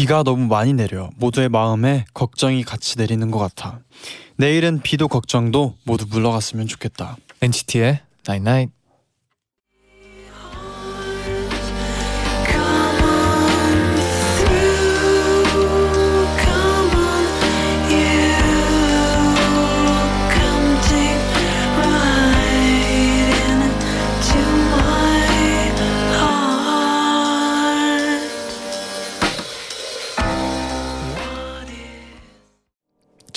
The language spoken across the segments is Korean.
비가 너무 많이 내려 모두의 마음에 걱정이 같이 내리는 것 같아. 내일은 비도 걱정도 모두 물러갔으면 좋겠다. NCT의 Night Night. Come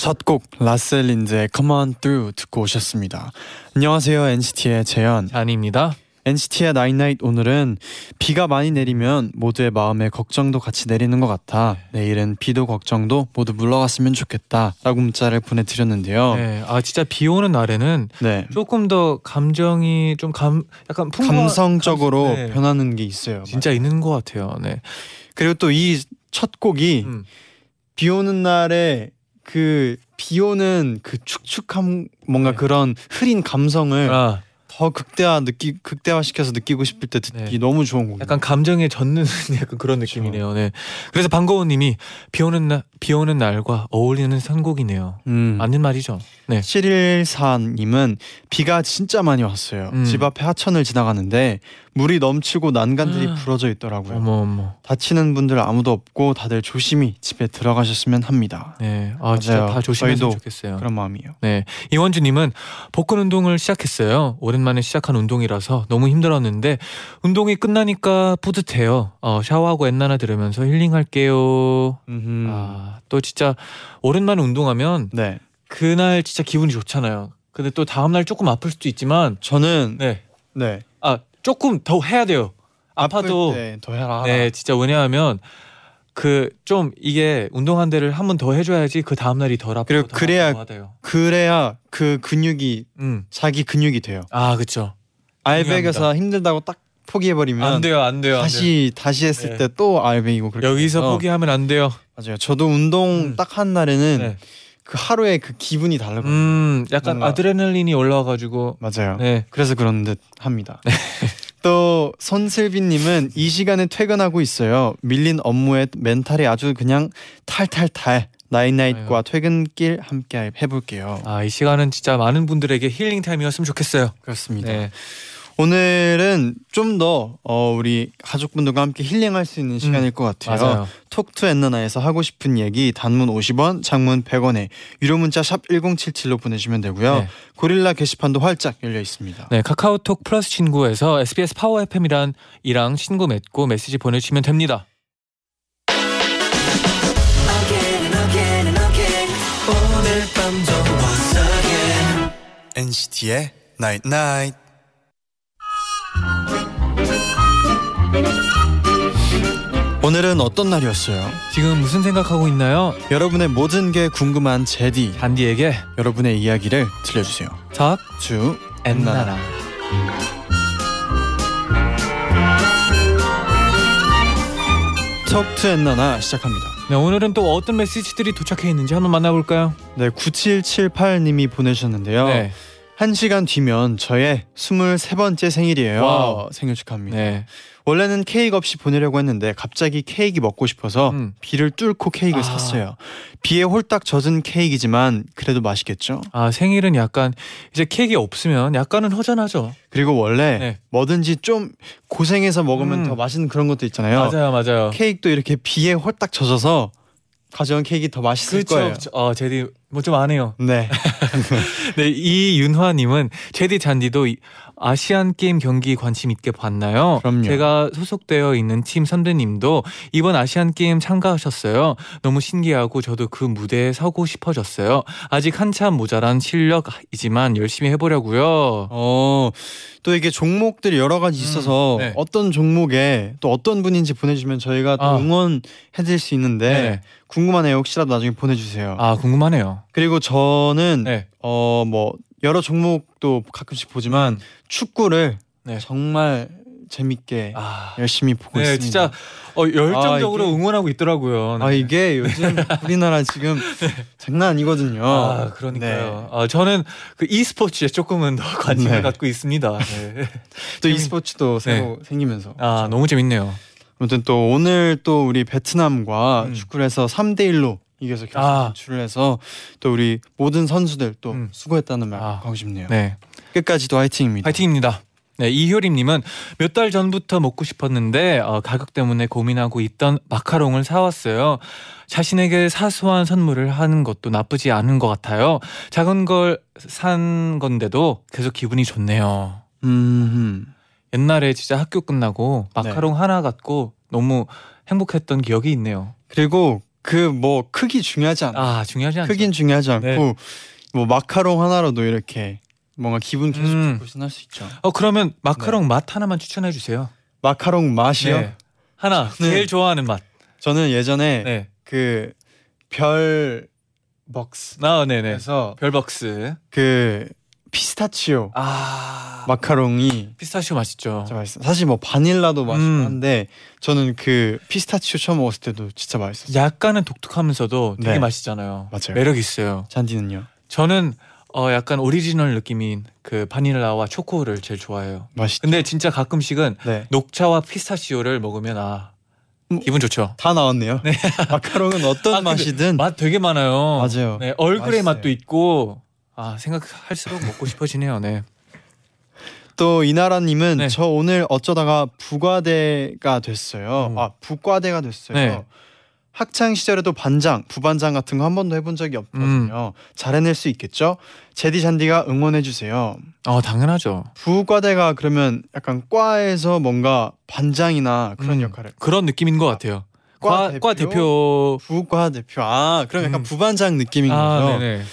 첫곡 라셀린드의 Come On Through 듣고 오셨습니다. 안녕하세요 NCT의 재현. 잔입니다. NCT의 Night 오늘은 비가 많이 내리면 모두의 마음에 걱정도 같이 내리는 것 같아. 내일은 비도 걱정도 모두 물러갔으면 좋겠다라고 문자를 보내드렸는데요. 네, 아 진짜 비 오는 날에는 네. 조금 더 감정이 좀 감 약간 풍부한- 감성적으로 감- 네, 변하는 게 있어요. 진짜 있는 것 같아요. 네. 그리고 또 이 첫 곡이 음. 비 오는 날에 그 비 오는 그 축축한 뭔가 네. 그런 흐린 감성을 아, 더 극대화 느끼 극대화 시켜서 느끼고 싶을 때 듣기 네. 너무 좋은 곡이에요. 약간 감정에 젖는 약간 그런 느낌이네요. 네. 그래서 반가워님이 비 오는 날, 비 오는 날과 어울리는 선곡이네요. 음. 맞는 말이죠. 네. 714님은 비가 진짜 많이 왔어요. 음. 집 앞에 하천을 지나가는데 물이 넘치고 난간들이 아. 부러져 있더라고요. 어머 어머. 다치는 분들 아무도 없고 다들 조심히 집에 들어가셨으면 합니다. 네. 아 진짜 맞아요. 다 조심했으면 좋겠어요. 그런 마음이에요. 네. 이원주님은 복근 운동을 시작했어요. 오랜 만에 시작한 운동이라서 너무 힘들었는데 운동이 끝나니까 뿌듯해요. 어, 샤워하고 엔나나 들으면서 힐링할게요. 음. 아, 또 진짜 오랜만에 운동하면 네. 그날 진짜 기분이 좋잖아요. 근데 또 다음 날 조금 아플 수도 있지만 저는 네. 네. 아, 조금 더 해야 돼요. 아파도 때더 해라. 네, 진짜 왜냐하면 그 좀 이게 운동한 데를 한 번 더 해줘야지 그 다음 날이 덜 아프고 그리고 더 그래야-. 그래야 그 근육이 음, 자기 근육이 돼요. 아 그렇죠. 알백에서 힘들다고 딱 포기해버리면 안 돼요, 안 돼요. 안 돼요. 다시 다시 했을 네. 때 또 알백이고 그렇게 여기서 돼서 포기하면 안 돼요. 맞아요. 저도 운동 음. 딱 한 날에는 네. 그 하루에 그 기분이 다르거든요. 음, 약간 뭔가- 아드레날린이 올라와가지고 맞아요. 네, 그래서 그런 듯 합니다. 또 손슬비님은 이 시간에 퇴근하고 있어요. 밀린 업무에 멘탈이 아주 그냥 탈탈탈. night night과 퇴근길 함께 해볼게요. 아 이 시간은 진짜 많은 분들에게 힐링 타임이었으면 좋겠어요. 그렇습니다. 네, 오늘은 좀 더 어, 우리 가족분들과 함께 힐링할 수 있는 시간일 것 같아요. 음, 맞아요. Talk To 엔나나에서 하고 싶은 얘기 단문 50원, 장문 100원에 유료 문자 샵 1077로 보내주시면 되고요. 네. 고릴라 게시판도 활짝 열려 있습니다. 네, 카카오톡 플러스 친구에서 SBS 파워 FM이란 이랑 친구 맺고 메시지 보내주시면 됩니다. NCT의 Night Night. 오늘은 어떤 날이었어요? 지금 무슨 생각하고 있나요? 여러분의 모든 게 궁금한 제디. 단디에게 여러분의 이야기를 들려주세요. Talk To 엔나나. Talk To 엔나나 시작합니다. 네, 오늘은 또 어떤 메시지들이 도착해 있는지 한번 만나볼까요? 네, 9778님이 보내셨는데요. 네, 한 시간 뒤면 저의 23번째 생일이에요. Wow. 생일 축하합니다. 네, 원래는 케이크 없이 보내려고 했는데 갑자기 케이크 먹고 싶어서 음. 비를 뚫고 케이크를 아. 샀어요. 비에 홀딱 젖은 케이크이지만 그래도 맛있겠죠? 아 생일은 약간 이제 케이크 없으면 약간은 허전하죠. 그리고 원래 네. 뭐든지 좀 고생해서 먹으면 음. 더 맛있는 그런 것도 있잖아요. 맞아요, 맞아요. 케이크도 이렇게 비에 홀딱 젖어서 가져온 케이크 더 맛있을 그렇죠. 거예요. 그렇죠. 어, 제디 뭐 좀 안 해요. 네. 네, 이윤화님은 제디 잔디도 이- 아시안 게임 경기 관심 있게 봤나요? 그럼요. 제가 소속되어 있는 팀 선배님도 이번 아시안 게임 참가하셨어요. 너무 신기하고 저도 그 무대에 서고 싶어졌어요. 아직 한참 모자란 실력이지만 열심히 해보려고요. 어, 또 이게 종목들이 여러 가지 있어서 음, 네. 어떤 종목에 또 어떤 분인지 보내주면 저희가 또 아. 응원해드릴 수 있는데 네. 궁금하네요. 혹시라도 나중에 보내주세요. 아 궁금하네요. 그리고 저는 네. 어 뭐 여러 종목도 가끔씩 보지만 축구를 네. 정말 재밌게 아, 열심히 보고 네, 있습니다. 진짜 어, 열정적으로 아, 이게- 응원하고 있더라고요. 네. 아 이게 요즘 우리나라 지금 장난 아니거든요. 아, 그러니까요. 아, 저는 그 e스포츠에 조금은 더 관심을 네. 갖고 있습니다. 네. 또 e스포츠도 새로 생기면서. 아, 너무 재밌네요. 아무튼 또 오늘 또 우리 베트남과 음. 축구를 해서 3대 1로 이겨서 결승 아. 진출을 해서 또 우리 모든 선수들 또 음. 수고했다는 말 아. 하고 싶네요. 네. 끝까지도 화이팅입니다. 파이팅입니다. 네, 이효림님은 몇 달 전부터 먹고 싶었는데 어, 가격 때문에 고민하고 있던 마카롱을 사왔어요. 자신에게 사소한 선물을 하는 것도 나쁘지 않은 것 같아요. 작은 걸 산 건데도 계속 기분이 좋네요. 음. 옛날에 진짜 학교 끝나고 네. 마카롱 하나 갖고 너무 행복했던 기억이 있네요. 그리고 그 뭐 크기 중요하지 않아. 아 중요하지 않죠? 크긴 중요하지 않고 네. 뭐 마카롱 하나로도 이렇게 뭔가 기분 계속 음. 신날 수 있죠. 어 그러면 마카롱 맛 하나만 추천해 주세요. 마카롱 맛이요? 네. 하나 네. 제일 좋아하는 맛. 저는 예전에 네. 그별 벅스 아 네네. 그래서 별 벅스. 그 피스타치오 아 마카롱이 피스타치오 맛있죠. 진짜 맛있어. 사실 뭐 바닐라도 맛있고 음. 한데 저는 그 피스타치오 처음 먹었을 때도 진짜 맛있었어요. 약간은 독특하면서도 되게 네. 맛있잖아요. 맞아요. 매력 있어요. 쟈니는요? 저는 어 약간 오리지널 느낌인 그 바닐라와 초코를 제일 좋아해요. 맛있. 근데 진짜 가끔씩은 네. 녹차와 피스타치오를 먹으면 아 음. 기분 좋죠. 다 나왔네요. 마카롱은 어떤 아, 맛이든 맛 되게 많아요. 맞아요. 네, 얼그레이 맛있어요. 맛도 있고 아 생각할수록 먹고 싶어지네요. 네. 또 이나라님은 네. 저 오늘 어쩌다가 부과대가 됐어요. 음. 아 부과대가 됐어요. 네. 학창 시절에도 반장, 부반장 같은 거 한 번도 해본 적이 없거든요. 음. 잘해낼 수 있겠죠? 제디 잔디가 응원해 주세요. 어 당연하죠. 부과대가 그러면 약간 과에서 뭔가 반장이나 그런 음, 역할을 그런 느낌인 것 같아요. 과 과, 과 대표? 대표. 부과 대표 아 그럼 약간 음. 부반장 느낌인 아 거죠. 네네.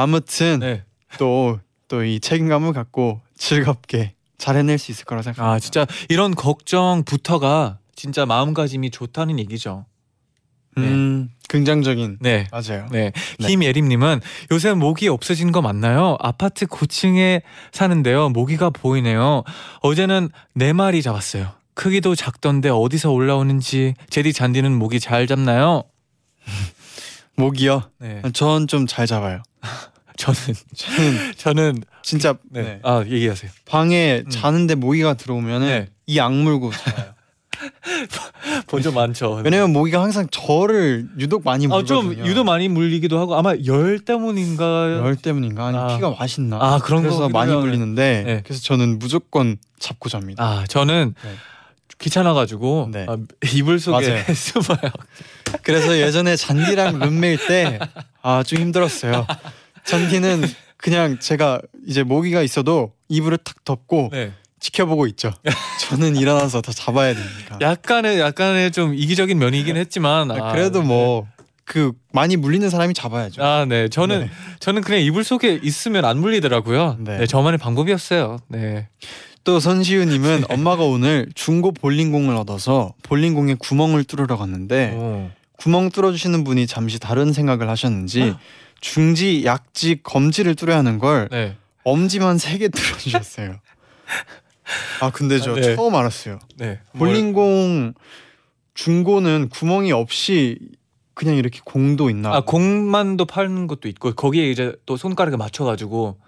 아무튼 네. 또또 이 책임감을 갖고 즐겁게 잘 해낼 수 있을 거라 생각합니다. 아 진짜 이런 걱정부터가 진짜 마음가짐이 좋다는 얘기죠. 음, 긍정적인 네. 맞아요. 네. 네. 김예림님은 요새 모기 없어진 거 맞나요? 아파트 고층에 사는데요. 모기가 보이네요. 어제는 네 마리 잡았어요. 크기도 작던데 어디서 올라오는지 제디 잔디는 모기 잘 잡나요? 모기요. 네. 전 좀 잘 잡아요. 저는 저는 저는 진짜 네. 네. 아 얘기하세요. 방에 음. 자는데 모기가 들어오면은 네. 이 악 물고 자요. 본적 많죠. 왜냐면 모기가 항상 저를 유독 많이 아, 물거든요. 좀 유도 많이 물리기도 하고 아마 열 때문인가요? 열 때문인가 아니 아. 피가 맛있나? 아, 그런 그래서 많이 해요. 물리는데 네. 그래서 저는 무조건 잡고 잡니다. 아 저는 네. 귀찮아가지고 네. 아, 이불 속에. 숨어요. 그래서 예전에 잔디랑 룸메일 때 아 좀 힘들었어요. 잔디는 그냥 제가 이제 모기가 있어도 이불을 탁 덮고 네. 지켜보고 있죠. 저는 일어나서 더 잡아야 되니까. 약간의 약간의 좀 이기적인 면이긴 했지만 아, 아, 그래도 뭐그 많이 물리는 사람이 잡아야죠. 아, 네. 저는 네. 저는 그냥 이불 속에 있으면 안 물리더라고요. 네. 네. 저만의 방법이었어요. 네. 또 손시우 님은 엄마가 오늘 중고 볼링공을 얻어서 볼링공에 구멍을 뚫으러 갔는데 오. 구멍 뚫어주시는 분이 잠시 다른 생각을 하셨는지 중지, 약지, 검지를 뚫어야 하는 걸 네. 엄지만 세 개 뚫어주셨어요. 아 근데 저 아, 네. 처음 알았어요. 네. 뭘- 볼링공 중고는 구멍이 없이 그냥 이렇게 공도 있나? 아, 공만도 파는 것도 있고 거기에 이제 또 손가락에 맞춰 가지고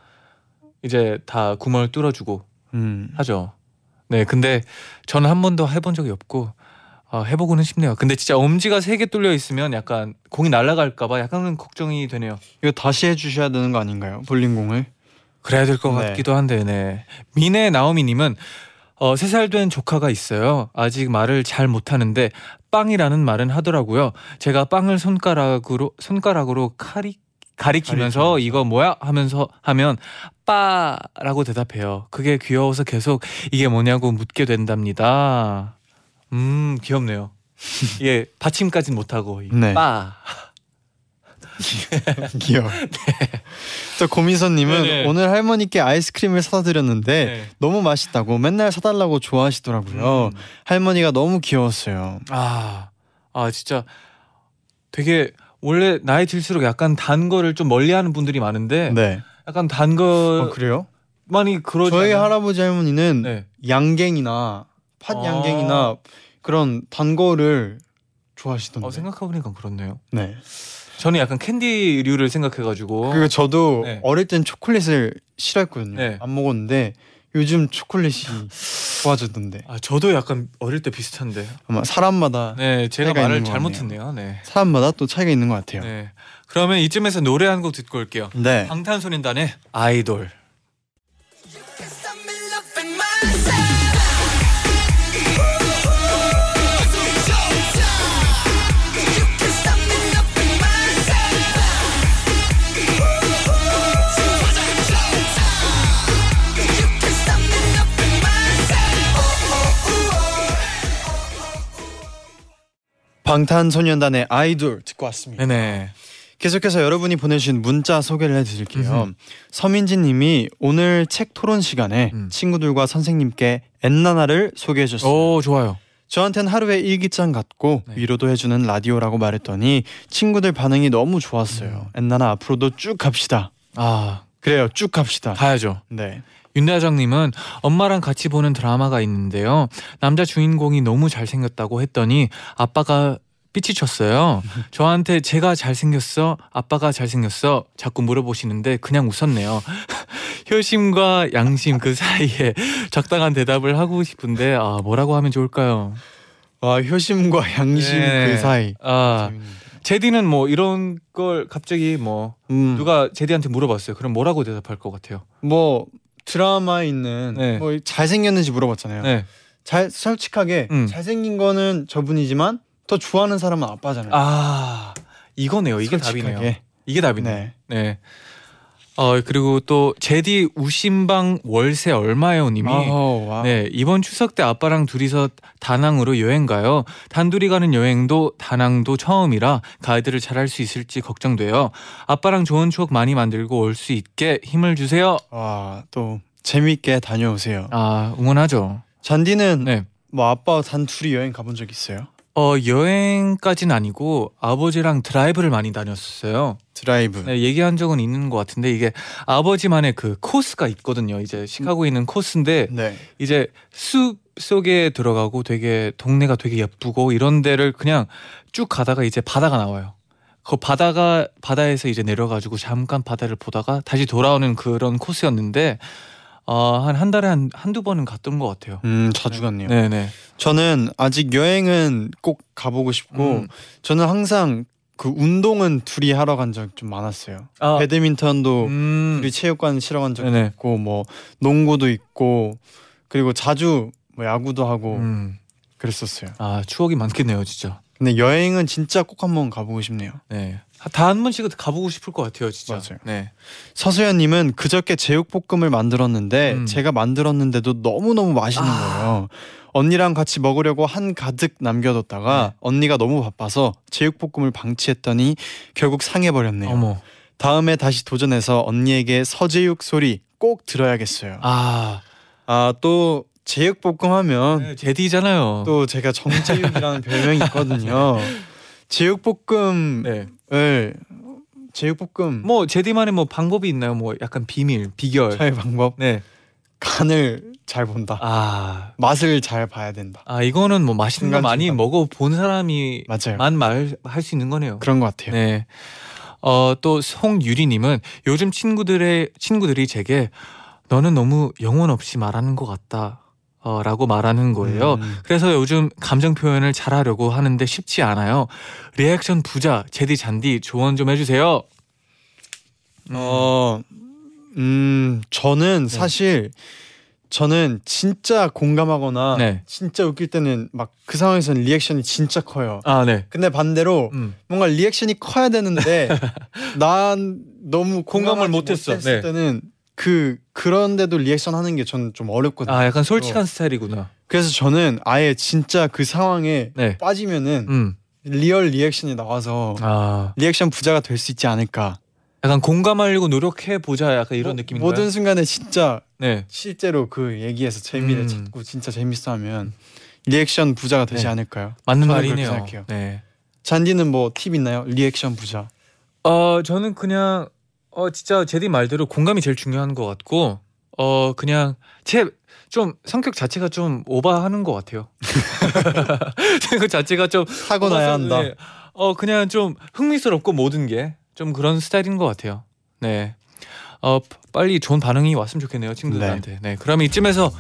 이제 다 구멍을 뚫어 주고 음. 하죠. 네. 근데 저는 한 번도 해본 적이 없고 아, 해 보고는 싶네요. 근데 진짜 엄지가 세 개 뚫려 있으면 약간 공이 날아갈까 봐 약간은 걱정이 되네요. 이거 다시 해주셔야 되는 거 아닌가요? 볼링공을? 그래야 될 것 네. 같기도 한데, 네. 미네 나오미님은 어, 3살 된 조카가 있어요. 아직 말을 잘 못하는데 빵이라는 말은 하더라고요. 제가 빵을 손가락으로 손가락으로 카리 가리키면서 가리키면서. 이거 뭐야 하면서 하면 빠라고 대답해요. 그게 귀여워서 계속 이게 뭐냐고 묻게 된답니다. 음 귀엽네요. 이게 받침까진 못하고 이 네. 빠. 귀여워. 또 고미선님은 네네. 오늘 할머니께 아이스크림을 사다 드렸는데 네. 너무 맛있다고 맨날 사달라고 좋아하시더라고요. 음. 할머니가 너무 귀여웠어요. 아, 아 진짜 되게 원래 나이 들수록 약간 단 거를 좀 멀리하는 분들이 많은데 네. 약간 단 어, 거 그래요? 많이 그러지 저희? 할아버지 할머니는 네. 양갱이나 팥 아. 양갱이나 그런 단 거를 좋아하시던데. 어, 생각해보니까 그렇네요. 네. 저는 약간 캔디류를 생각해가지고 그리고 저도 네. 어릴 땐 초콜릿을 싫어했거든요. 네. 안 먹었는데 요즘 초콜릿이 좋아졌던데. 아 저도 약간 어릴 때 비슷한데. 아마 사람마다 네, 제가 차이가 말을 있는 것 잘못했네요. 네. 사람마다 또 차이가 있는 것 같아요. 네. 그러면 이쯤에서 노래 한 곡 듣고 올게요. 네. 방탄소년단의 아이돌. 방탄소년단의 아이돌 듣고 왔습니다. 네네. 계속해서 여러분이 보내주신 문자 소개를 해드릴게요. 서민지님이 오늘 책 토론 시간에 음. 친구들과 선생님께 엔나나를 소개해줬어요. 오 좋아요. 저한텐 하루의 일기장 같고 네. 위로도 해주는 라디오라고 말했더니 친구들 반응이 너무 좋았어요. 음. 엔나나 앞으로도 쭉 갑시다. 아 그래요, 쭉 갑시다. 가야죠. 네. 윤다정님은 엄마랑 같이 보는 드라마가 있는데요. 남자 주인공이 너무 잘생겼다고 했더니 아빠가 삐치 쳤어요. 저한테 제가 잘생겼어? 아빠가 잘생겼어? 자꾸 물어보시는데 그냥 웃었네요. 효심과 양심 그 사이에 적당한 대답을 하고 싶은데 아 뭐라고 하면 좋을까요? 와 효심과 양심 네. 그 사이. 아 재밌는데. 제디는 뭐 이런 걸 갑자기 뭐 음, 누가 제디한테 물어봤어요. 그럼 뭐라고 대답할 것 같아요? 뭐 드라마에 있는 네. 뭐 잘생겼는지 물어봤잖아요. 네. 잘 솔직하게 음. 잘생긴 거는 저분이지만 더 좋아하는 사람은 아빠잖아요. 아 이거네요. 이게 솔직하게. 답이네요. 이게 답이네. 네. 네. 어 그리고 또 제디 우심방 월세 얼마요님이 와. 네 이번 추석 때 아빠랑 둘이서 다낭으로 여행 가요. 단둘이 가는 여행도 다낭도 처음이라 가이드를 잘 할 수 있을지 걱정돼요. 아빠랑 좋은 추억 많이 만들고 올 수 있게 힘을 주세요. 와, 또 재밌게 다녀오세요. 아 응원하죠. 쟌디는 네. 뭐 아빠 단 둘이 여행 가본 적 있어요? 어 여행까지는 아니고 아버지랑 드라이브를 많이 다녔어요. 드라이브. 네, 얘기한 적은 있는 것 같은데 이게 아버지만의 그 코스가 있거든요. 이제 시카고에 있는 코스인데 네. 이제 숲 속에 들어가고 되게 동네가 되게 예쁘고 이런 데를 그냥 쭉 가다가 이제 바다가 나와요. 그 바다가 바다에서 이제 내려가지고 잠깐 바다를 보다가 다시 돌아오는 그런 코스였는데 어한 한 달에 한 한두 번은 갔던 것 같아요. 음, 자주 갔네요. 네네. 저는 아직 여행은 꼭 가보고 싶고 음. 저는 항상 그 운동은 둘이 하러 간 적 좀 많았어요. 아, 배드민턴도 음, 둘이 체육관 실어 간 적도 네네. 있고 뭐 농구도 있고 그리고 자주 뭐 야구도 하고 음, 그랬었어요. 아 추억이 많겠네요, 진짜. 근데 여행은 진짜 꼭 한번 가보고 싶네요. 네. 다 한 번씩은 가보고 싶을 것 같아요, 진짜. 맞아요. 네. 서수연님은 그저께 제육볶음을 만들었는데 음. 제가 만들었는데도 너무 너무 맛있는 아. 거예요. 언니랑 같이 먹으려고 한 가득 남겨뒀다가 네. 언니가 너무 바빠서 제육볶음을 방치했더니 결국 상해버렸네요. 어머. 다음에 다시 도전해서 언니에게 서제육 소리 꼭 들어야겠어요. 아, 아 또 제육볶음 하면 네, 제디잖아요. 또 제가 정제육이라는 별명이 있거든요. 제육볶음을 네. 제육볶음 뭐 제디만의 뭐 방법이 있나요? 뭐 약간 비밀, 비결. 차의 방법 네. 간을 잘 본다. 아, 맛을 잘 봐야 된다. 아 이거는 뭐 맛있는 거 많이. 먹어 본 사람이 맞아요. 만 말 할 수 있는 거네요. 그런 것 같아요. 네. 어, 또 송유리님은 요즘 친구들의 친구들이 제게 너는 너무 영혼 없이 말하는 것 같다. 어, 라고 말하는 거예요. 음. 그래서 요즘 감정 표현을 잘하려고 하는데 쉽지 않아요. 리액션 부자 재디 쟌디 조언 좀 해주세요. 음, 어, 음, 저는 사실 저는 진짜 공감하거나 네. 진짜 웃길 때는 막 그 상황에서는 리액션이 진짜 커요. 아, 네. 근데 반대로 음. 뭔가 리액션이 커야 되는데 난 너무 공감을 못했어. 네. 때는 그 그런데도 리액션 하는 게 저는 좀 어렵거든요. 아, 약간 솔직한 스타일이구나. 그래서 저는 아예 진짜 그 상황에 네. 빠지면은 음. 리얼 리액션이 나와서 아, 리액션 부자가 될 수 있지 않을까. 약간 공감하려고 노력해 보자 약간 이런 모- 느낌인가요? 모든 순간에 진짜 네. 실제로 그 얘기에서 재미를 음. 찾고 진짜 재밌어하면 리액션 부자가 되지 네. 않을까요? 맞는 말이네요. 네. 쟌디는 뭐 팁 있나요? 리액션 부자. 어, 저는 그냥 어 진짜 재디 말대로 공감이 제일 중요한 것 같고 어 그냥 제 좀 성격 자체가 좀 오버하는 것 같아요. 그 자체가 좀 타고나야 한다. 네. 어 그냥 좀 흥미스럽고 모든 게 좀 그런 스타일인 것 같아요. 네. 어 빨리 좋은 반응이 왔으면 좋겠네요 친구들한테. 네. 그러면 이쯤에서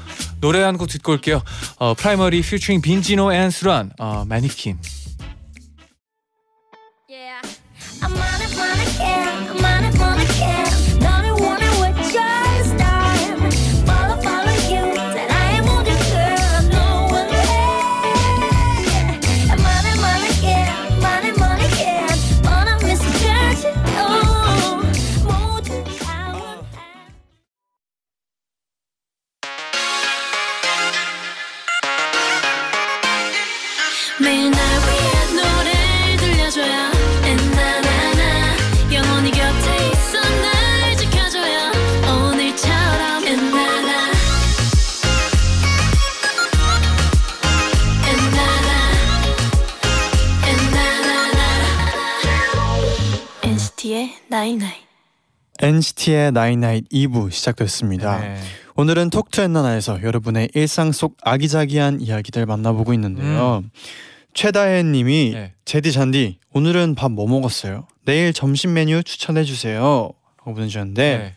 노래 한 곡 듣고 올게요. 어 프라이머리 퓨처링 빈지노 and 수란 어 Mannequin. Yeah. NCT의 나인나잇 2부 시작됐습니다. 네. 오늘은 톡투 엔나나에서 여러분의 일상 속 아기자기한 이야기들 만나보고 있는데요. 최다혜님이 네. 제디 잔디 오늘은 밥 뭐 먹었어요? 내일 점심 메뉴 추천해 주세요. 하고 보내주셨는데 네.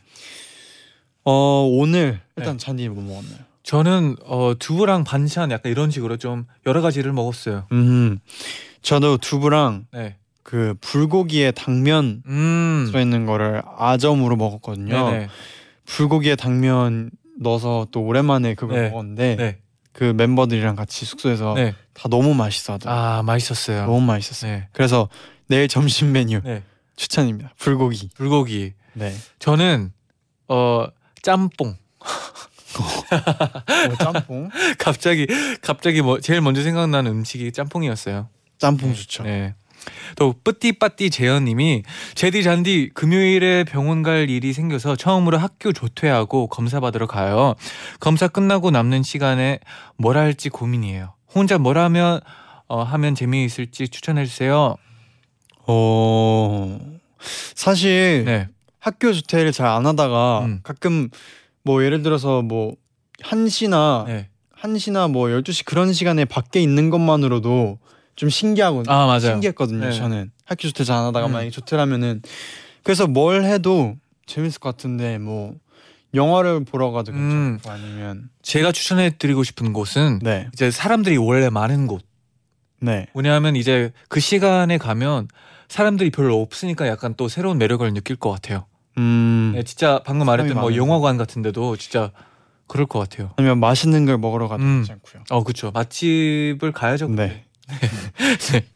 어 오늘 일단 네. 잔디 뭐 먹었나요? 저는 어 두부랑 반찬 약간 이런 식으로 좀 여러 가지를 먹었어요. 음 저도 두부랑 네. 그 불고기에 당면 음. 들어 있는 거를 아점으로 먹었거든요. 네네. 불고기에 당면 넣어서 또 오랜만에 그걸 네. 먹었는데 네. 그 멤버들이랑 같이 숙소에서 네. 다 너무 맛있어하더라고요. 아 맛있었어요. 너무 맛있었어요. 네. 그래서 내일 점심 메뉴 네. 추천입니다. 불고기. 불고기. 네. 저는 어 짬뽕. 뭐 짬뽕. 갑자기 갑자기 뭐 제일 먼저 생각나는 음식이 짬뽕이었어요. 짬뽕 네. 좋죠. 네. 또 뿌띠빠띠 재현님이 제디 잔디 금요일에 병원 갈 일이 생겨서 처음으로 학교 조퇴하고 검사 받으러 가요. 검사 끝나고 남는 시간에 뭘 할지 고민이에요. 혼자 뭘 하면 어, 하면 재미있을지 추천해 주세요. 어 사실 네. 학교 조퇴를 잘 안 하다가 음. 가끔 뭐 예를 들어서 뭐 1시나 네. 1시나 뭐 12시 그런 시간에 밖에 있는 것만으로도 좀 신기하고 아 맞아요. 신기했거든요. 네. 저는 학교 조퇴 잘 안 하다가 음. 만약에 조퇴하면은 그래서 뭘 해도 재밌을 것 같은데 뭐 영화를 보러 가도 음. 괜찮고 아니면 제가 추천해 드리고 싶은 곳은 네. 이제 사람들이 원래 많은 곳. 네. 왜냐하면 이제 그 시간에 가면 사람들이 별로 없으니까 약간 또 새로운 매력을 느낄 것 같아요. 음. 네, 진짜 방금 말했던 뭐 영화관 같은데도 진짜 그럴 것 같아요. 아니면 맛있는 걸 먹으러 가도 음. 괜찮고요. 어 그렇죠. 맛집을 가야죠. 네. 네.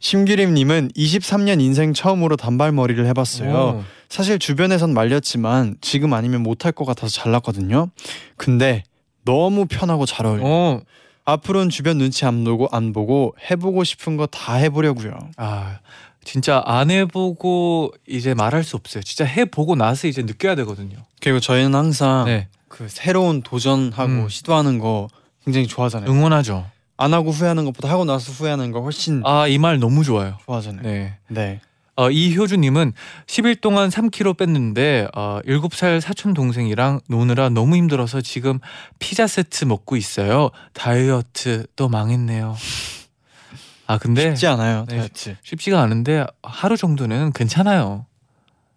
심규림님은 23년 인생 처음으로 단발머리를 해봤어요. 오. 사실 주변에선 말렸지만 지금 아니면 못할 것 같아서 잘랐거든요. 근데 너무 편하고 잘 어울려. 앞으로는 주변 눈치 안 보고 안 보고 해보고 싶은 거 다 해보려고요. 아 진짜 안 해보고 이제 말할 수 없어요. 진짜 해보고 나서 이제 느껴야 되거든요. 그리고 저희는 항상 네. 그 새로운 도전하고 음. 시도하는 거 굉장히 좋아하잖아요. 응원하죠. 안 하고 후회하는 것보다 하고 나서 후회하는 거 훨씬 아 이 말 너무 좋아요. 좋아하잖아요. 네. 네. 어, 이효주님은 10일 동안 3kg 뺐는데 어, 7살 사촌 동생이랑 노느라 너무 힘들어서 지금 피자 세트 먹고 있어요. 다이어트 또 망했네요. 아 근데 쉽지 않아요. 네. 다이어트. 쉽지가 않은데 하루 정도는 괜찮아요.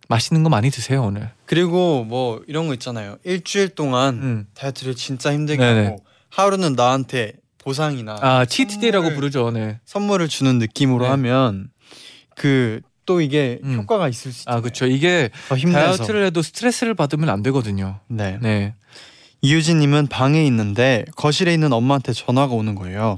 맛있는 거 많이 드세요 오늘. 그리고 뭐 이런 거 있잖아요. 일주일 동안 음. 다이어트를 진짜 힘들게 네네. 하고 하루는 나한테 보상이나 아 치트데이라고 선물, 부르죠. 네. 선물을 주는 느낌으로 네. 하면 그 또 이게 음. 효과가 있을 수 있어요. 아 그렇죠. 이게 더 힘내서. 다이어트를 해도 스트레스를 받으면 안 되거든요. 네. 네. 이유진님은 방에 있는데 거실에 있는 엄마한테 전화가 오는 거예요.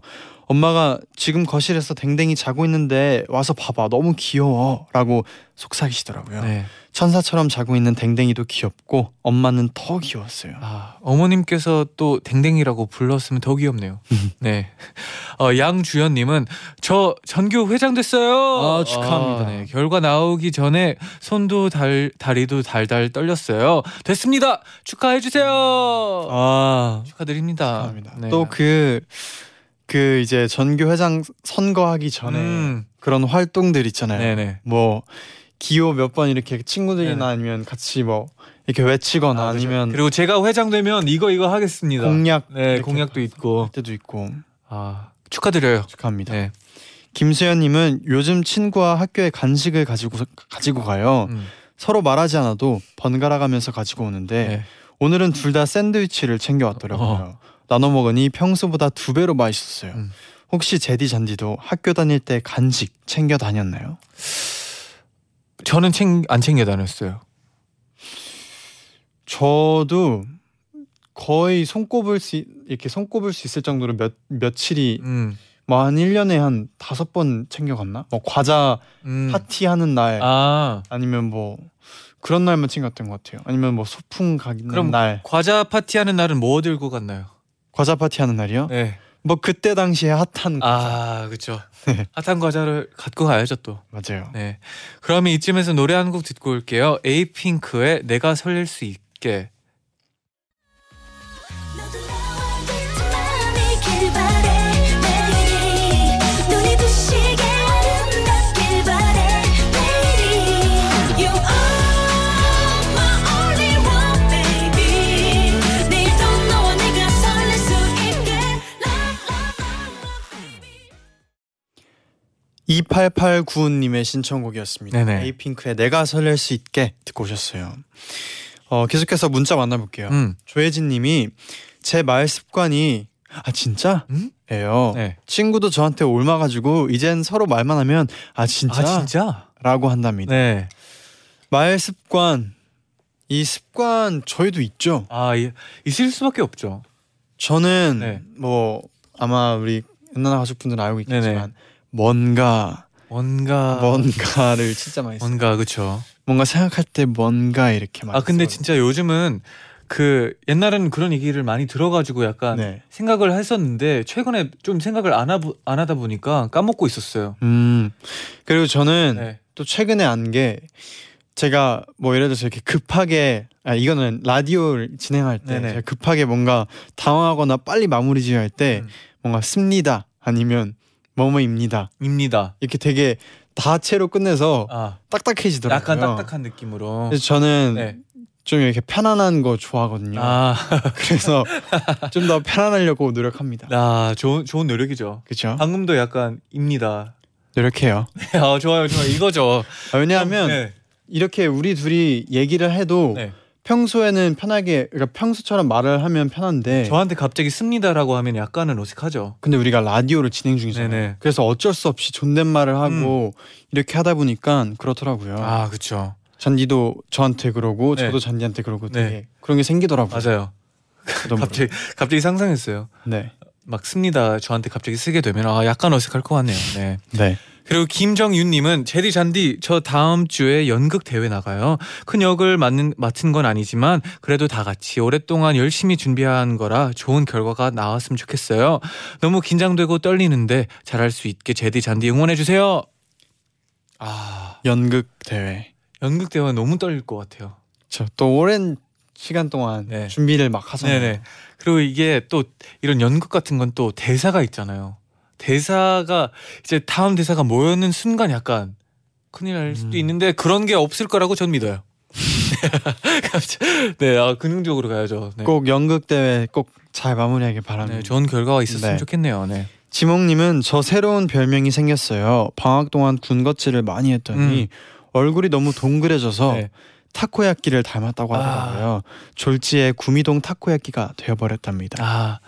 엄마가 지금 거실에서 댕댕이 자고 있는데 와서 봐봐 너무 귀여워라고 속삭이시더라고요. 네. 천사처럼 자고 있는 댕댕이도 귀엽고 엄마는 더 귀여웠어요. 아, 어머님께서 또 댕댕이라고 불렀으면 더 귀엽네요. 네. 어, 양주연 님은 저 전교 회장 됐어요. 아, 축하합니다. 아, 네. 결과 나오기 전에 손도 달, 다리도 달달 떨렸어요. 됐습니다. 축하해 주세요. 아 축하드립니다. 축하합니다. 네. 또그 그 이제 전교 회장 선거하기 전에 음, 그런 활동들 있잖아요. 네네. 뭐 기호 몇 번 이렇게 친구들이나 네네. 아니면 같이 뭐 이렇게 외치거나 아. 니면 그리고 제가 회장 되면 이거 이거 하겠습니다. 공약 네, 공약도 있고. 할 때도 있고 아, 축하드려요. 축하합니다. 네. 김수현님은 요즘 친구와 학교에 간식을 가지고 가지고 가요. 음, 서로 말하지 않아도 번갈아 가면서 가지고 오는데 네. 오늘은 둘 다 샌드위치를 챙겨 왔더라고요. 나눠 먹으니 평소보다 두 배로 맛있었어요. 음. 혹시 제디 잔디도 학교 다닐 때 간식 챙겨 다녔나요? 저는 챙, 안 챙겨 다녔어요. 저도 거의 손꼽을 수 이렇게 손꼽을 수 있을 정도로 몇 며칠이 음, 뭐한 1년에 한 다섯 번 챙겨갔나? 뭐 과자 음. 파티하는 날 아, 아니면 뭐 그런 날만 챙겼던 것 같아요. 아니면 뭐 소풍 가는 그럼 날 과자 파티하는 날은 뭐 들고 갔나요? 과자 파티 하는 날이요? 네. 뭐 그때 당시에 핫한 과자. 아, 그렇죠. 네. 핫한 과자를 갖고 가야죠 또. 맞아요. 네. 그러면 이쯤에서 노래 한 곡 듣고 올게요. 에이핑크의 내가 설렐 수 있게. 2889님의 신청곡이었습니다. 네네. 에이핑크의 내가 설렐 수 있게 듣고 오셨어요. 어, 계속해서 문자 만나볼게요. 음. 조혜진님이 제 말 습관이 아 진짜? 음? 예요. 네. 친구도 저한테 옮아가지고 이젠 서로 말만 하면 아 진짜? 아, 진짜? 라고 한답니다. 네. 말 습관 이 습관 저희도 있죠. 아, 이- 있을 수밖에 없죠. 저는 네. 뭐 아마 우리 옛날 가족분들은 알고 있겠지만 네네. 뭔가 뭔가 뭔가를 진짜 많이 써요. 뭔가 그렇죠. 뭔가 생각할 때 뭔가 이렇게 많이 아, 근데 써요. 진짜 요즘은 그 옛날에는 그런 얘기를 많이 들어가지고 약간 네. 생각을 했었는데 최근에 좀 생각을 안, 하, 안 하다 보니까 까먹고 있었어요. 음 그리고 저는 네. 또 최근에 안 게 제가 뭐 예를 들어서 이렇게 급하게 아 이거는 라디오를 진행할 때 네네. 제가 급하게 뭔가 당황하거나 빨리 마무리 지어야 할때 음. 뭔가 씁니다 아니면 뭐뭐입니다 입니다. 이렇게 되게 다채로 끝내서 아, 딱딱해지더라고요. 약간 딱딱한 느낌으로. 그래서 저는 네. 좀 이렇게 편안한 거 좋아하거든요. 아, 그래서 좀 더 편안하려고 노력합니다. 아, 좋은 좋은 노력이죠. 그렇죠? 방금도 약간 입니다. 노력해요. 아, 좋아요, 좋아요. 이거죠. 아, 왜냐하면 네. 이렇게 우리 둘이 얘기를 해도 네. 평소에는 편하게 그러니까 평소처럼 말을 하면 편한데 저한테 갑자기 씁니다라고 하면 약간은 어색하죠. 근데 우리가 라디오를 진행 중이잖아요. 네네. 그래서 어쩔 수 없이 존댓말을 하고 이렇게 하다 보니까 그렇더라고요. 아, 그렇죠. 잔디도 저한테 그러고 네. 저도 잔디한테 그러고 네. 되게 그런 게 생기더라고요. 맞아요. 갑자기 갑자기 상상했어요. 모르게. 막 씁니다. 저한테 갑자기 쓰게 되면 아, 약간 어색할 것 같네요. 네. 네. 네. 그리고 김정윤님은 제디 잔디 저 다음 주에 연극 대회 나가요. 큰 역을 맡는 맡은 건 아니지만 그래도 다 같이 오랫동안 열심히 준비한 거라 좋은 결과가 나왔으면 좋겠어요. 너무 긴장되고 떨리는데 잘할 수 있게 제디 잔디 응원해 주세요. 아 연극 대회. 연극 대회 너무 떨릴 것 같아요. 저또 오랜 시간 동안 네. 준비를 막 하잖아요. 네네. 그리고 이게 또 이런 연극 같은 건 또 대사가 있잖아요. 대사가 이제 다음 대사가 뭐였는 순간 약간 큰일 날 수도 음. 있는데 그런 게 없을 거라고 전 믿어요. 네, 아, 긍정적으로 가야죠. 네. 꼭 연극 대회 꼭 잘 마무리하길 바랍니다. 네, 좋은 결과가 있었으면 네. 좋겠네요. 네. 지몽님은 저 새로운 별명이 생겼어요. 방학 동안 군것질을 많이 했더니 얼굴이 너무 동그래져서 음. 네. 타코야끼를 닮았다고 하더라고요. 졸지에 구미동 타코야끼가 되어버렸답니다. 아,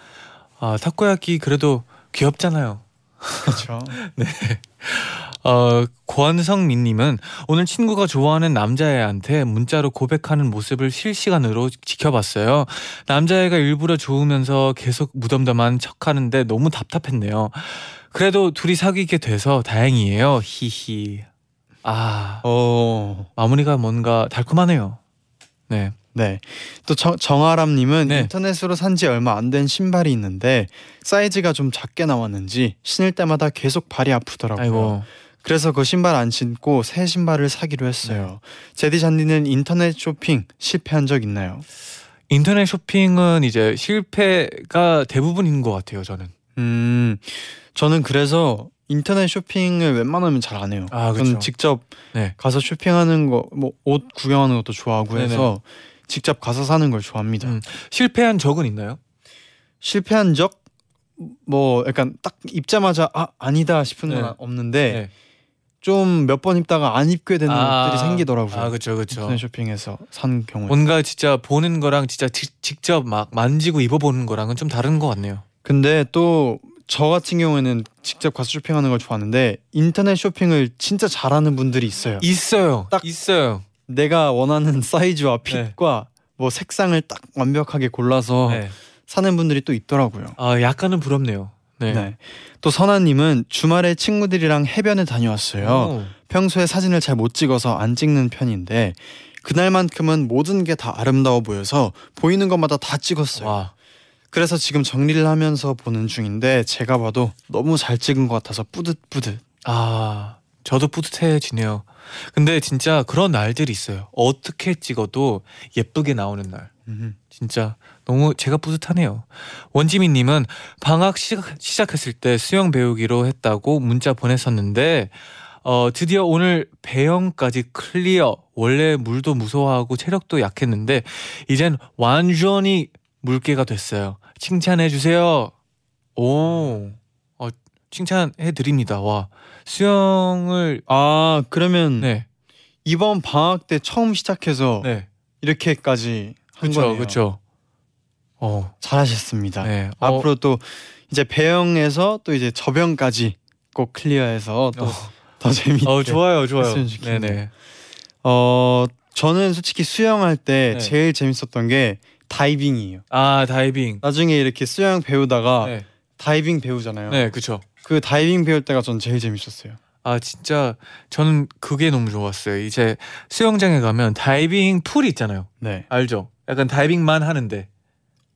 아 타코야키 그래도 귀엽잖아요. 그렇죠. 어, 권성민님은 오늘 친구가 좋아하는 남자애한테 문자로 고백하는 모습을 실시간으로 지켜봤어요. 남자애가 일부러 좋으면서 계속 무덤덤한 척하는데 너무 답답했네요. 그래도 둘이 사귀게 돼서 다행이에요. 히히. 아 어. 마무리가 뭔가 달콤하네요. 네. 네. 또 정, 정아람님은 네. 인터넷으로 산 지 얼마 안 된 신발이 있는데 사이즈가 좀 작게 나왔는지 신을 때마다 계속 발이 아프더라고요. 아이고. 그래서 그 신발 안 신고 새 신발을 사기로 했어요. 네. 제디 잔디는 인터넷 쇼핑 실패한 적 있나요? 인터넷 쇼핑은 이제 실패가 대부분인 것 같아요. 저는. 음, 저는 그래서 인터넷 쇼핑을 웬만하면 잘 안 해요. 아, 저는 그렇죠. 직접 네. 가서 쇼핑하는 거, 뭐 옷 구경하는 것도 좋아하고 네네. 해서 직접 가서 사는 걸 좋아합니다. 음. 실패한 적은 있나요? 실패한 적 뭐 약간 딱 입자마자 아 아니다 싶은 건 네. 없는데 네. 좀몇 번 입다가 안 입게 되는 아, 옷들이 생기더라고요. 아, 그렇죠, 그렇죠. 인터넷 쇼핑에서 산 경우에. 뭔가 진짜 보는 거랑 진짜 지- 직접 막 만지고 입어 보는 거랑은 좀 다른 것 같네요. 근데 또 저 같은 경우에는 직접 가서 쇼핑하는 걸 좋아하는데 인터넷 쇼핑을 진짜 잘하는 분들이 있어요. 있어요. 딱- 있어요. 내가 원하는 사이즈와 네. 핏과 뭐 색상을 딱 완벽하게 골라서 네. 사는 분들이 또 있더라고요. 아 약간은 부럽네요. 네. 네. 또 선아님은 주말에 친구들이랑 해변에 다녀왔어요. 오. 평소에 사진을 잘 못 찍어서 안 찍는 편인데 그날만큼은 모든 게 다 아름다워 보여서 보이는 것마다 다 찍었어요. 와. 그래서 지금 정리를 하면서 보는 중인데 제가 봐도 너무 잘 찍은 것 같아서 뿌듯뿌듯. 아 저도 뿌듯해지네요. 근데 진짜 그런 날들이 있어요. 어떻게 찍어도 예쁘게 나오는 날. 음. 진짜 너무 제가 뿌듯하네요. 원지민님은 방학 시작, 시작했을 때 수영 배우기로 했다고 문자 보냈었는데 어, 드디어 오늘 배영까지 클리어. 원래 물도 무서워하고 체력도 약했는데 이젠 완전히 물개가 됐어요. 칭찬해 주세요. 오, 어, 칭찬해 드립니다. 와 수영을 아 그러면 네, 이번 방학 때 처음 시작해서 네, 이렇게까지 한 그렇죠, 거네요. 그렇죠. 어, 잘하셨습니다. 네. 어, 앞으로 또 이제 배영에서 또 이제 저병까지 꼭 클리어해서 또 어. 더 재밌게. 어 좋아요 좋아요. 네네 어 저는 솔직히 수영할 때 네. 제일 재밌었던 게 다이빙이에요. 아 다이빙 나중에 이렇게 수영 배우다가 네, 다이빙 배우잖아요. 네 그쵸 그 다이빙 배울 때가 전 제일 재밌었어요. 아 진짜 저는 그게 너무 좋았어요 이제 수영장에 가면 다이빙 풀이 있잖아요 네. 알죠 약간 다이빙만 하는데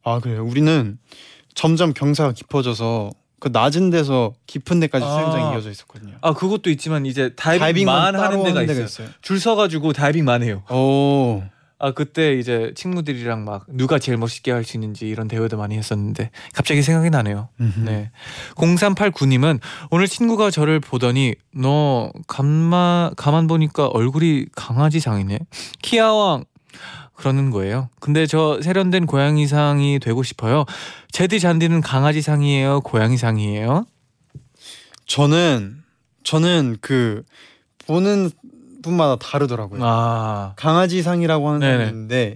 아 그래요. 우리는 점점 경사가 깊어져서 그 낮은 데서 깊은 데까지 아. 수영장이 이어져 있었거든요. 아 그것도 있지만 이제 다이빙만 따로 하는 데가 있어요 있어요. 줄 서가지고 다이빙만 해요 오. 아 그때 이제 친구들이랑 막 누가 제일 멋있게 할 수 있는지 이런 대회도 많이 했었는데 갑자기 생각이 나네요 음흠. 네. 0389님은 오늘 친구가 저를 보더니 너 가만 가만 보니까 얼굴이 강아지 상이네. 키아왕 그러는 거예요. 근데 저 세련된 고양이상이 되고 싶어요. 제디 잔디는 강아지상이에요, 고양이상이에요? 저는 저는 그 보는 분마다 다르더라고요. 아, 강아지상이라고 하는 네네. 있는데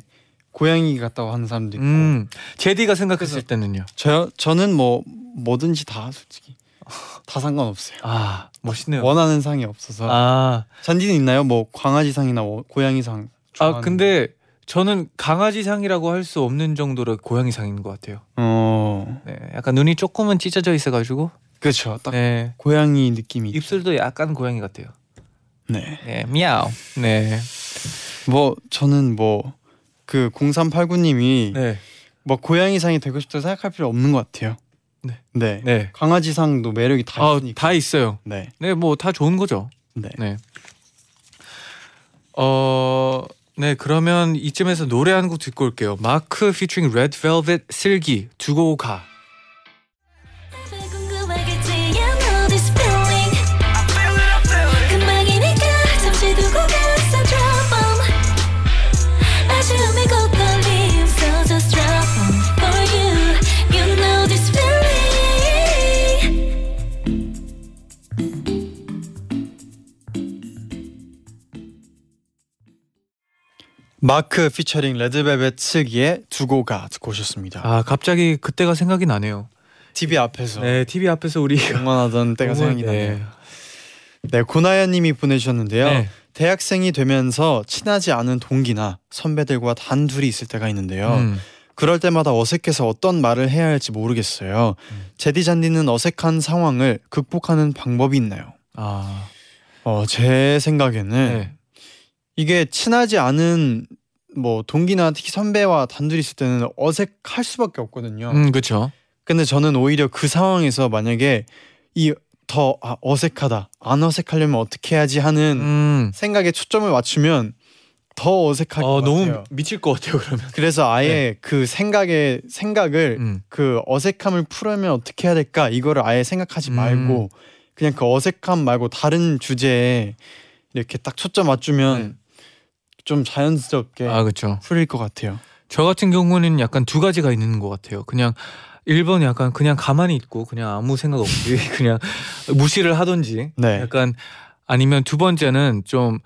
고양이 같다고 하는 사람도 있고. 음, 제디가 생각했을 때는요. 저 저는 뭐 뭐든지 다 솔직히 다 상관없어요. 아, 멋있네요. 원하는 상이 없어서. 아, 잔디는 있나요? 뭐 강아지상이나 뭐 고양이상. 아 근데 저는 강아지상이라고 할 수 없는 정도로 고양이상인 것 같아요. 어 네, 약간 눈이 조금은 찢어져 있어가지고, 그렇죠. 딱 네, 고양이 느낌이. 있- 입술도 약간 고양이 같아요. 네. 네, 미야오. 네. 뭐 저는 뭐 그 0389님이 네. 뭐 고양이상이 되고 싶다고 생각할 필요 없는 것 같아요. 네. 네. 네. 강아지상도 매력이 다 아, 있으니까. 다 있어요. 네. 네, 뭐 다 좋은 거죠. 네. 네. 어, 네, 그러면 이쯤에서 노래 한 곡 듣고 올게요. 마크 피처링 레드 벨벳 슬기 두고 가. 마크 피처링 레드벨벳 슬기의 두고 가 듣고 오셨습니다. 아, 갑자기 그때가 생각이 나네요. TV 앞에서 네, TV 앞에서 우리 응원하던 때가 생각이 네. 나네요. 네, 고나야님이 보내주셨는데요. 네. 대학생이 되면서 친하지 않은 동기나 선배들과 단둘이 있을 때가 있는데요. 음. 그럴 때마다 어색해서 어떤 말을 해야 할지 모르겠어요. 음. 제디 잔디는 어색한 상황을 극복하는 방법이 있나요? 아, 어, 제 생각에는 네. 이게 친하지 않은 뭐 동기나 특히 선배와 단둘이 있을 때는 어색할 수밖에 없거든요. 음, 그렇죠. 근데 저는 오히려 그 상황에서 만약에 이 더 아, 어색하다 안 어색하려면 어떻게 해야지 하는 음. 생각에 초점을 맞추면 더 어색할 어, 것 너무 같아요. 미칠 것 같아요. 그러면. 그래서 아예 그 생각의 생각을 음. 그 어색함을 풀려면 어떻게 해야 될까 이거를 아예 생각하지 음. 말고 그냥 그 어색함 말고 다른 주제에 이렇게 딱 초점 맞추면 좀 자연스럽게 네. 아, 그렇죠. 풀릴 것 같아요. 저 같은 경우는 약간 두 가지가 있는 것 같아요. 그냥 1번 약간 그냥 가만히 있고 그냥 아무 생각 없이 그냥 무시를 하던지 네. 약간 아니면 두 번째는 좀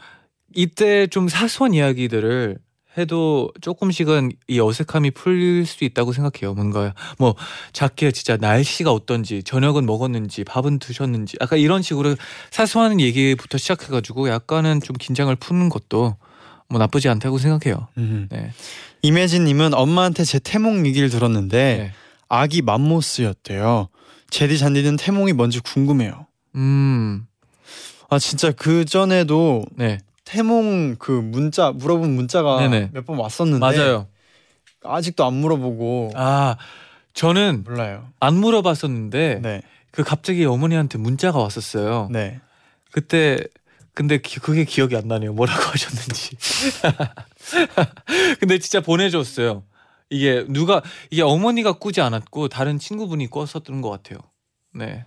이때 좀 사소한 이야기들을 해도 조금씩은 이 어색함이 풀릴 수 있다고 생각해요. 뭔가 뭐 작게 진짜 날씨가 어떤지 저녁은 먹었는지 밥은 드셨는지 약간 이런 식으로 사소한 얘기부터 시작해가지고 약간은 좀 긴장을 푸는 것도 뭐 나쁘지 않다고 생각해요. 음. 네. 이매진님은 엄마한테 제 태몽 얘기를 들었는데 네. 아기 맘모스였대요. 제디 잔디는 태몽이 뭔지 궁금해요. 음, 아 진짜 그 전에도 네, 태몽 그 문자 물어본 문자가. 몇 번 왔었는데 맞아요. 아직도 안 물어보고 아, 저는 몰라요. 안 물어봤었는데 네, 그 갑자기 어머니한테 문자가 왔었어요. 네. 그때 근데 기- 그게 기억이 안 나네요. 뭐라고 하셨는지. 근데 진짜 보내줬어요. 이게 누가 이게 어머니가 꾸지 않았고 다른 친구분이 꿨었던 것 같아요. 네.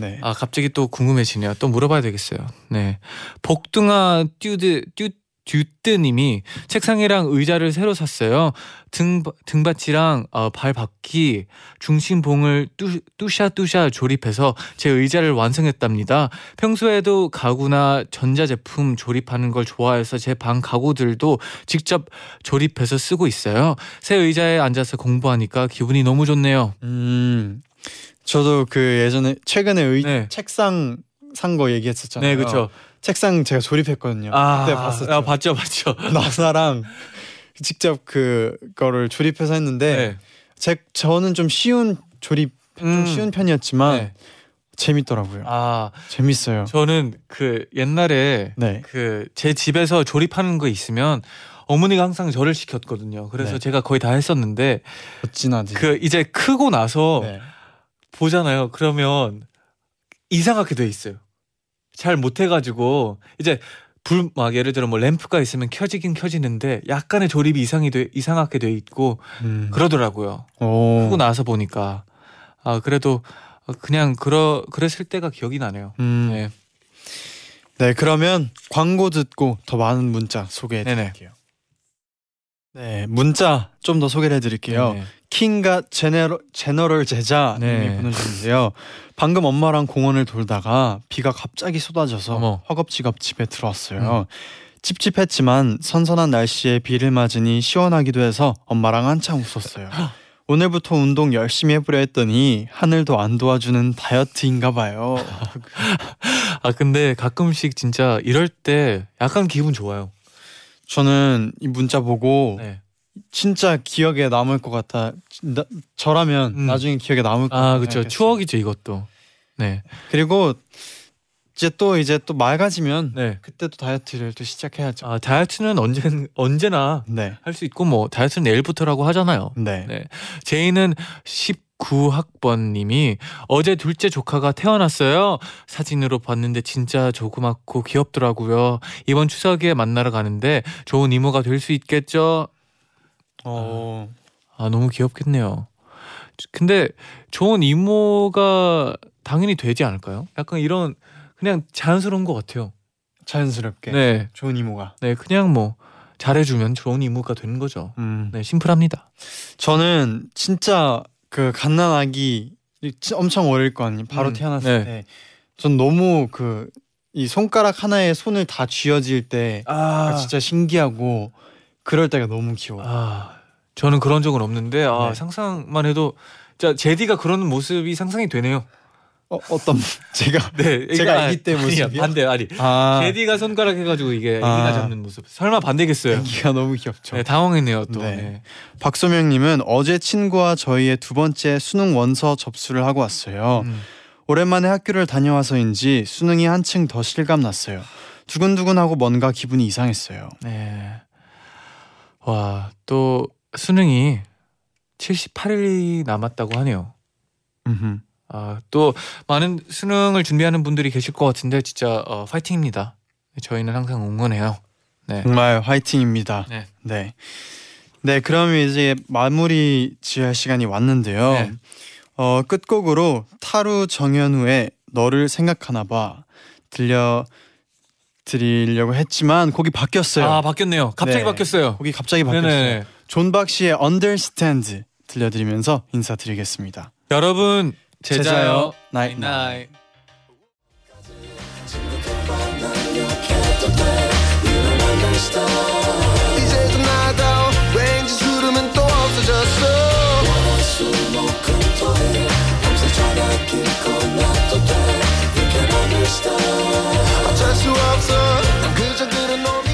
네. 아 갑자기 또 궁금해지네요. 또 물어봐야 되겠어요. 네. 복숭아 듀드 듀 듀뜨님이 책상이랑 의자를 새로 샀어요. 등 등받이랑 어, 발바퀴 중심봉을 뚜, 뚜샤뚜샤 조립해서 제 의자를 완성했답니다. 평소에도 가구나 전자제품 조립하는 걸 좋아해서 제 방 가구들도 직접 조립해서 쓰고 있어요. 새 의자에 앉아서 공부하니까 기분이 너무 좋네요. 음, 저도 그 예전에 최근에 의, 네. 책상 산 거 얘기했었잖아요. 네, 그렇죠. 책상 제가 조립했거든요. 그때 봤었죠. 아, 봤죠, 봤죠. 나사랑 직접 그거를 조립해서 했는데 네. 제 저는 좀 쉬운 조립 좀 음. 쉬운 편이었지만 네. 재밌더라고요. 아, 재밌어요. 저는 그 옛날에 네. 그제 집에서 조립하는 거 있으면 어머니가 항상 저를 시켰거든요. 그래서 네. 제가 거의 다 했었는데 어찌 나지. 그 이제 크고 나서 네. 보잖아요. 그러면 이상하게 돼 있어요. 잘 못 해가지고 이제 불 막 예를 들어 뭐 램프가 있으면 켜지긴 켜지는데 약간의 조립이 이상이 돼 이상하게 돼 있고 음. 그러더라고요. 오. 크고 나서 보니까 아 그래도 그냥 그러 그랬을 때가 기억이 나네요. 음. 네. 네, 그러면 광고 듣고 더 많은 문자 소개해 드릴게요. 네, 문자 좀 더 소개를 해 드릴게요. 네. 킹과 제너럴, 제너럴 제자님이 네. 보내주셨는데요. 방금 엄마랑 공원을 돌다가 비가 갑자기 쏟아져서 어머. 음. 허겁지겁 집에 들어왔어요. 찝찝했지만 선선한 날씨에 비를 맞으니 시원하기도 해서 엄마랑 한참 웃었어요. 오늘부터 운동 열심히 해보려 했더니 하늘도 안 도와주는 다이어트인가 봐요. 아 근데 가끔씩 진짜 이럴 때 약간 기분 좋아요. 저는 이 문자 보고 네. 진짜 기억에 남을 것 같아. 나, 저라면 음. 나중에 기억에 남을 것 같아. 아 그렇죠. 추억이죠 이것도. 네. 그리고 이제 또 이제 또 맑아지면 네. 그때 또 다이어트를 또 시작해야죠. 아 다이어트는 언제 언제나 네. 할 수 있고 뭐 다이어트는 내일부터라고 하잖아요. 네. 네. 제이는 19학번 님이 어제 둘째 조카가 태어났어요. 사진으로 봤는데 진짜 조그맣고 귀엽더라고요. 이번 추석에 만나러 가는데 좋은 이모가 될 수 있겠죠? 어. 아 너무 귀엽겠네요. 근데 좋은 이모가 당연히 되지 않을까요? 약간 이런 그냥 자연스러운 것 같아요. 자연스럽게 네, 좋은 이모가. 네 그냥 뭐 잘해주면 좋은 이모가 되는 거죠. 음. 네, 심플합니다. 저는 진짜 그 갓난아기 치- 엄청 어릴 거 아니에요. 바로 음, 태어났을 네. 때. 전 너무 그 이 손가락 하나에 손을 다 쥐어질 때 아, 진짜 신기하고 그럴 때가 너무 귀여워. 요아 저는 그런 적은 없는데 아 네. 상상만 해도 진짜 제디가 그런 모습이 상상이 되네요. 어, 어떤 제가 네, 제가 아기 때 모습이요? 반대 아니. 아 제디가 손가락 해가지고 이게 아. 애기가 잡는 모습. 설마 반대겠어요? 애기가 너무 귀엽죠. 네, 당황했네요 또. 네. 네. 박소명님은 어제 친구와 저희의 두 번째 수능 원서 접수를 하고 왔어요. 음. 오랜만에 학교를 다녀와서인지 수능이 한층 더 실감 났어요. 두근두근하고 뭔가 기분이 이상했어요. 네. 와, 또 수능이 78일이 남았다고 하네요. 음흠. 아, 또 많은 수능을 준비하는 분들이 계실 것 같은데 진짜 어, 파이팅입니다. 저희는 항상 응원해요. 네. 정말 화이팅입니다. 네. 네. 네, 그러면 이제 마무리 지어야 할 시간이 왔는데요. 네. 어, 끝곡으로 타루 정현우의 너를 생각하나 봐 들려 드리려고 했지만 곡이 바뀌었어요. 아, 바뀌었네요. 갑자기 네. 바뀌었어요. 곡이 갑자기 바뀌었어요. 네네. 존박 씨의 Understand 들려드리면서 인사드리겠습니다. 여러분 제자요, 나잇 나이. 어쩔 수 없어. 난 그저 그런 놈.